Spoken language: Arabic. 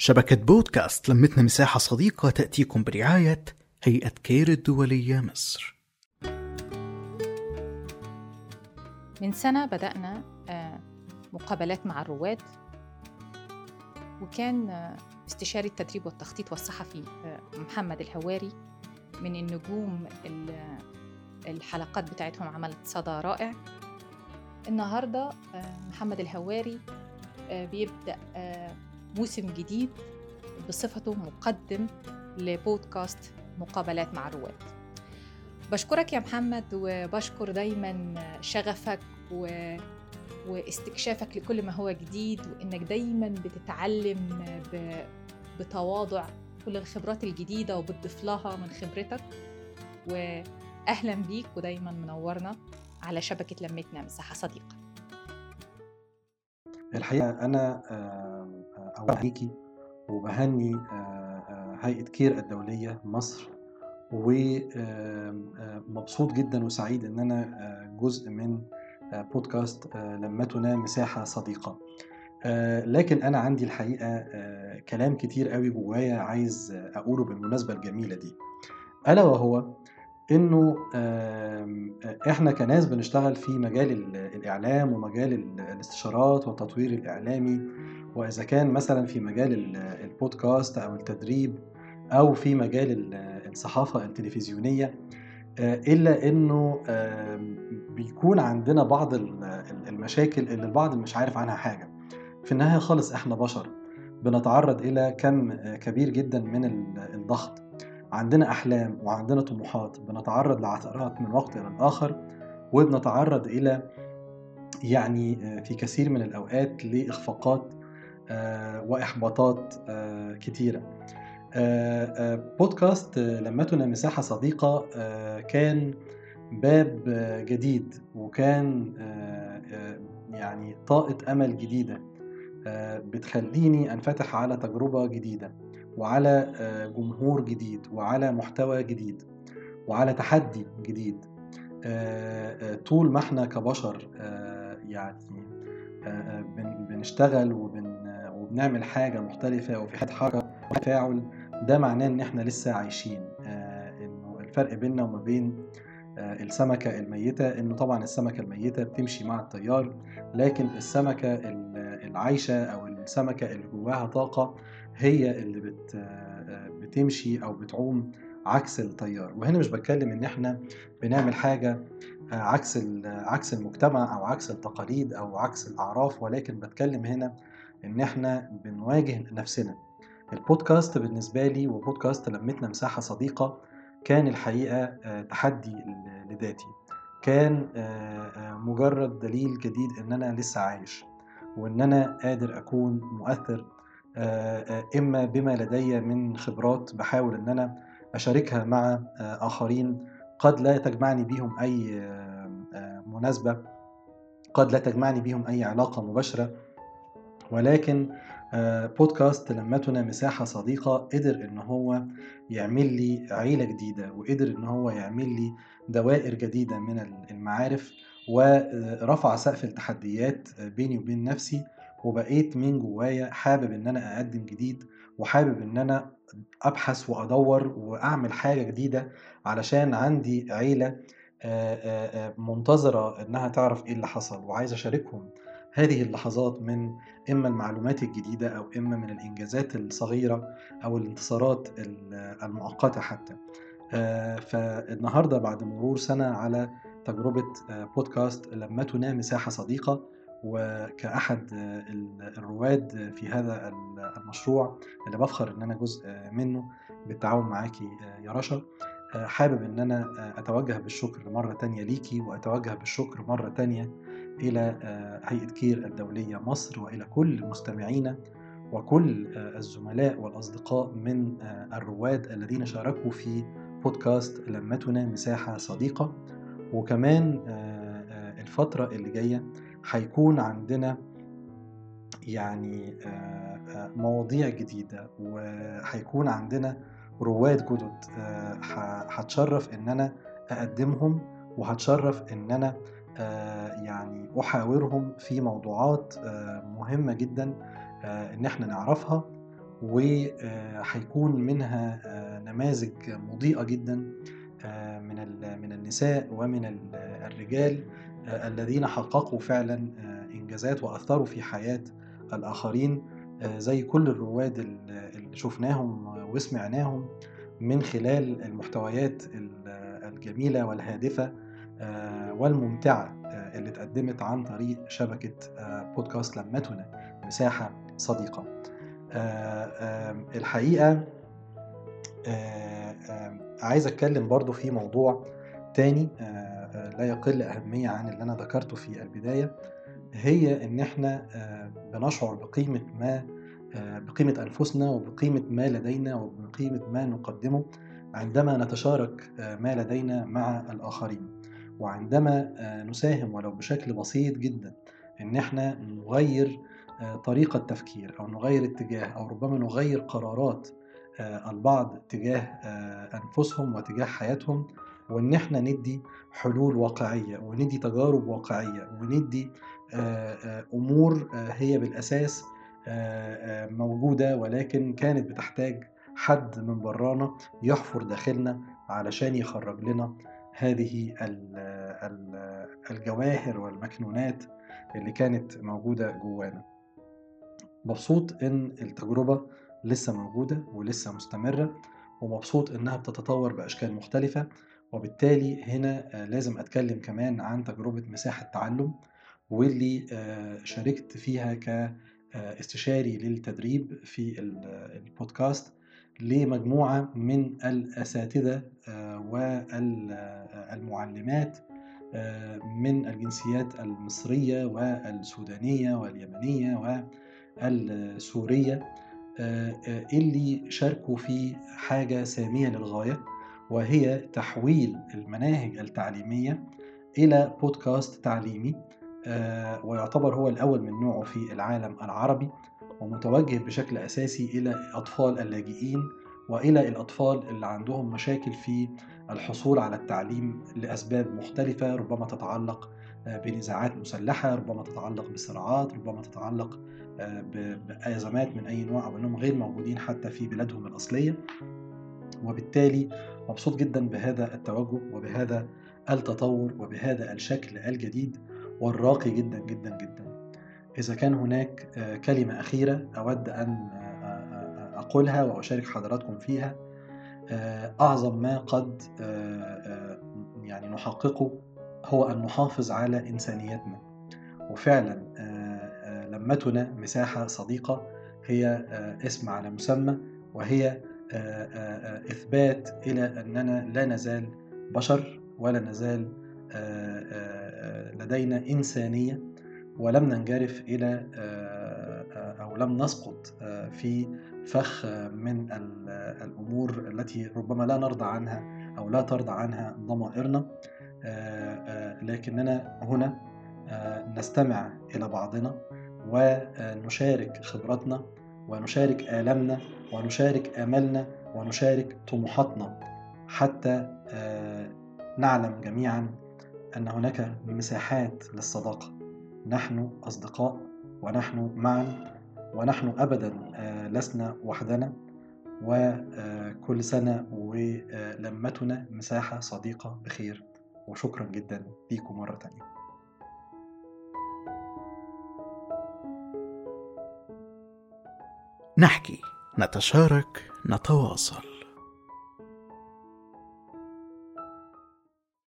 شبكة بودكاست لمتنا مساحة صديقة تأتيكم برعاية هيئة كير الدولية مصر. من سنة بدأنا آه، مقابلات مع الرواد وكان آه، استشاري التدريب والتخطيط والصحفي آه، محمد الهواري من النجوم الحلقات بتاعتهم عملت صدى رائع. النهاردة محمد الهواري بيبدأ موسم جديد بصفته مقدم لبودكاست مقابلات مع الرواد بشكرك يا محمد وبشكر دايما شغفك و... واستكشافك لكل ما هو جديد وإنك دايما بتتعلم ب... بتواضع كل الخبرات الجديدة وبتضيف لها من خبرتك. واهلا بيك ودايما منورنا على شبكة لمتنا مساحة صديقة. الحقيقة أنا ليكي وبهني هيئة كير الدولية مصر. ومبسوط جدا وسعيد إن أنا جزء من بودكاست لمتنا مساحة صديقة. لكن أنا عندي الحقيقة كلام كتير قوي جوايا عايز أقوله بالمناسبة الجميلة دي. ألا وهو إنه إحنا كناس بنشتغل في مجال الإعلام ومجال الاستشارات والتطوير الإعلامي. وإذا كان مثلا في مجال البودكاست أو التدريب أو في مجال الصحافة التلفزيونية إلا إنه بيكون عندنا بعض المشاكل اللي البعض مش عارف عنها حاجة. في النهاية خالص إحنا بشر بنتعرض إلى كم كبير جدا من الضغط. عندنا أحلام وعندنا طموحات بنتعرض لعثرات من وقت إلى الآخر وبنتعرض إلى يعني في كثير من الأوقات لإخفاقات وإحباطات كتيرة. بودكاست لمتنا مساحة صديقة كان باب جديد وكان يعني طاقة أمل جديدة بتخليني أنفتح على تجربة جديدة وعلى جمهور جديد وعلى محتوى جديد وعلى تحدي جديد. طول ما إحنا كبشر يعني بنشتغل وبنعمل حاجة مختلفة وفي حد حركة وتفاعل ده معناه إن إحنا لسه عايشين. إنه الفرق بيننا وما بين السمكة الميتة إنه طبعا السمكة الميتة بتمشي مع التيار لكن السمكة العايشة أو السمكة اللي جواها طاقة هي اللي بت بتمشي أو بتعوم عكس التيار. وهنا مش بتكلم إن إحنا بنعمل حاجة عكس عكس المجتمع أو عكس التقاليد أو عكس الأعراف ولكن بتكلم هنا إن إحنا بنواجه نفسنا. البودكاست بالنسبة لي وبودكاست لمتنا مساحة صديقة كان الحقيقة تحدي لذاتي. كان مجرد دليل جديد إن أنا لسه عايش وإن أنا قادر أكون مؤثر إما بما لدي من خبرات بحاول إن أنا أشاركها مع آخرين. قد لا تجمعني بيهم أي مناسبة. قد لا تجمعني بيهم أي علاقة مباشرة. ولكن بودكاست لمتنا مساحة صديقة قدر إن هو يعمل لي عيلة جديدة وقدر إن هو يعمل لي دوائر جديدة من المعارف ورفع سقف التحديات بيني وبين نفسي وبقيت من جوايا حابب إن أنا أقدم جديد وحابب إن أنا أبحث وأدور وأعمل حاجة جديدة علشان عندي عيلة منتظرة إنها تعرف إيه اللي حصل وعايز أشاركهم. هذه اللحظات من إما المعلومات الجديدة أو إما من الإنجازات الصغيرة أو الانتصارات المؤقتة حتى. فالنهاردة بعد مرور سنة على تجربة بودكاست لمتنا مساحه صديقة وكأحد الرواد في هذا المشروع اللي بفخر إن أنا جزء منه. بالتعاون معاكي يا رشا. حابب إن أنا أتوجه بالشكر مرة تانية ليكي وأتوجه بالشكر مرة تانية إلى هيئة كير الدولية مصر وإلى كل مستمعينا وكل الزملاء والأصدقاء من الرواد الذين شاركوا في بودكاست لمتنا مساحة صديقة. وكمان الفترة اللي جاية هيكون عندنا يعني مواضيع جديدة وهيكون عندنا رواد جدد هتشرف إن أنا أقدمهم وهتشرف إن أنا يعني أحاورهم في موضوعات مهمة جدا إن إحنا نعرفها وهيكون منها نماذج مضيئة جدا من من النساء ومن الرجال الذين حققوا فعلا إنجازات وأثروا في حياة الآخرين زي كل الرواد اللي شفناهم وسمعناهم من خلال المحتويات الجميلة والهادفة. والممتعة اللي اتقدمت عن طريق شبكة بودكاست لمتنا مساحة صديقة. الحقيقة عايز أتكلم برضو في موضوع تاني لا يقل أهمية عن اللي أنا ذكرته في البداية. هي إن إحنا بنشعر بقيمة ما بقيمة أنفسنا وبقيمة ما لدينا وبقيمة ما نقدمه عندما نتشارك ما لدينا مع الآخرين. وعندما نساهم ولو بشكل بسيط جدا إن إحنا نغير طريقة تفكير أو نغير اتجاه أو ربما نغير قرارات البعض تجاه أنفسهم وتجاه حياتهم وإن إحنا ندي حلول واقعية وندي تجارب واقعية وندي أمور هي بالأساس موجودة ولكن كانت بتحتاج حد من برانا يحفر داخلنا علشان يخرج لنا هذه الجواهر والمكنونات اللي كانت موجودة جوانا. مبسوط إن التجربة لسه موجودة ولسه مستمرة ومبسوط إنها بتتطور بأشكال مختلفة وبالتالي هنا لازم أتكلم كمان عن تجربة مساحة تعلم واللي شاركت فيها كاستشاري للتدريب في البودكاست. لمجموعة من الأساتذة والمعلمات من الجنسيات المصرية والسودانية واليمنية والسورية اللي شاركوا في حاجة سامية للغاية وهي تحويل المناهج التعليمية إلى بودكاست تعليمي ويعتبر هو الأول من نوعه في العالم العربي. ومتوجه بشكل أساسي إلى أطفال اللاجئين وإلى الأطفال اللي عندهم مشاكل في الحصول على التعليم لأسباب مختلفة ربما تتعلق بنزاعات مسلحة ربما تتعلق بصراعات ربما تتعلق بأزمات من أي نوع أو أنهم غير موجودين حتى في بلادهم الأصلية. وبالتالي مبسوط جدا بهذا التوجه وبهذا التطور وبهذا الشكل الجديد والراقي جدا جدا جدا. إذا كان هناك كلمة أخيرة أود أن أقولها وأشارك حضراتكم فيها. أعظم ما قد يعني نحققه هو أن نحافظ على إنسانيتنا. وفعلا لمتنا مساحة صديقة هي اسم على مسمى وهي إثبات إلى أننا لا نزال بشر ولا نزال لدينا إنسانية. ولم ننجرف إلى أو لم نسقط في فخ من الأمور التي ربما لا نرضى عنها أو لا ترضى عنها ضمائرنا. لكننا هنا نستمع إلى بعضنا ونشارك خبراتنا ونشارك آلامنا ونشارك آمالنا ونشارك طموحاتنا حتى نعلم جميعا أن هناك مساحات للصداقة. نحن أصدقاء ونحن معا ونحن أبدا لسنا وحدنا وكل سنة ولمتنا مساحة صديقة بخير. وشكرا جدا ليكم مرة تانية. نحكي نتشارك نتواصل.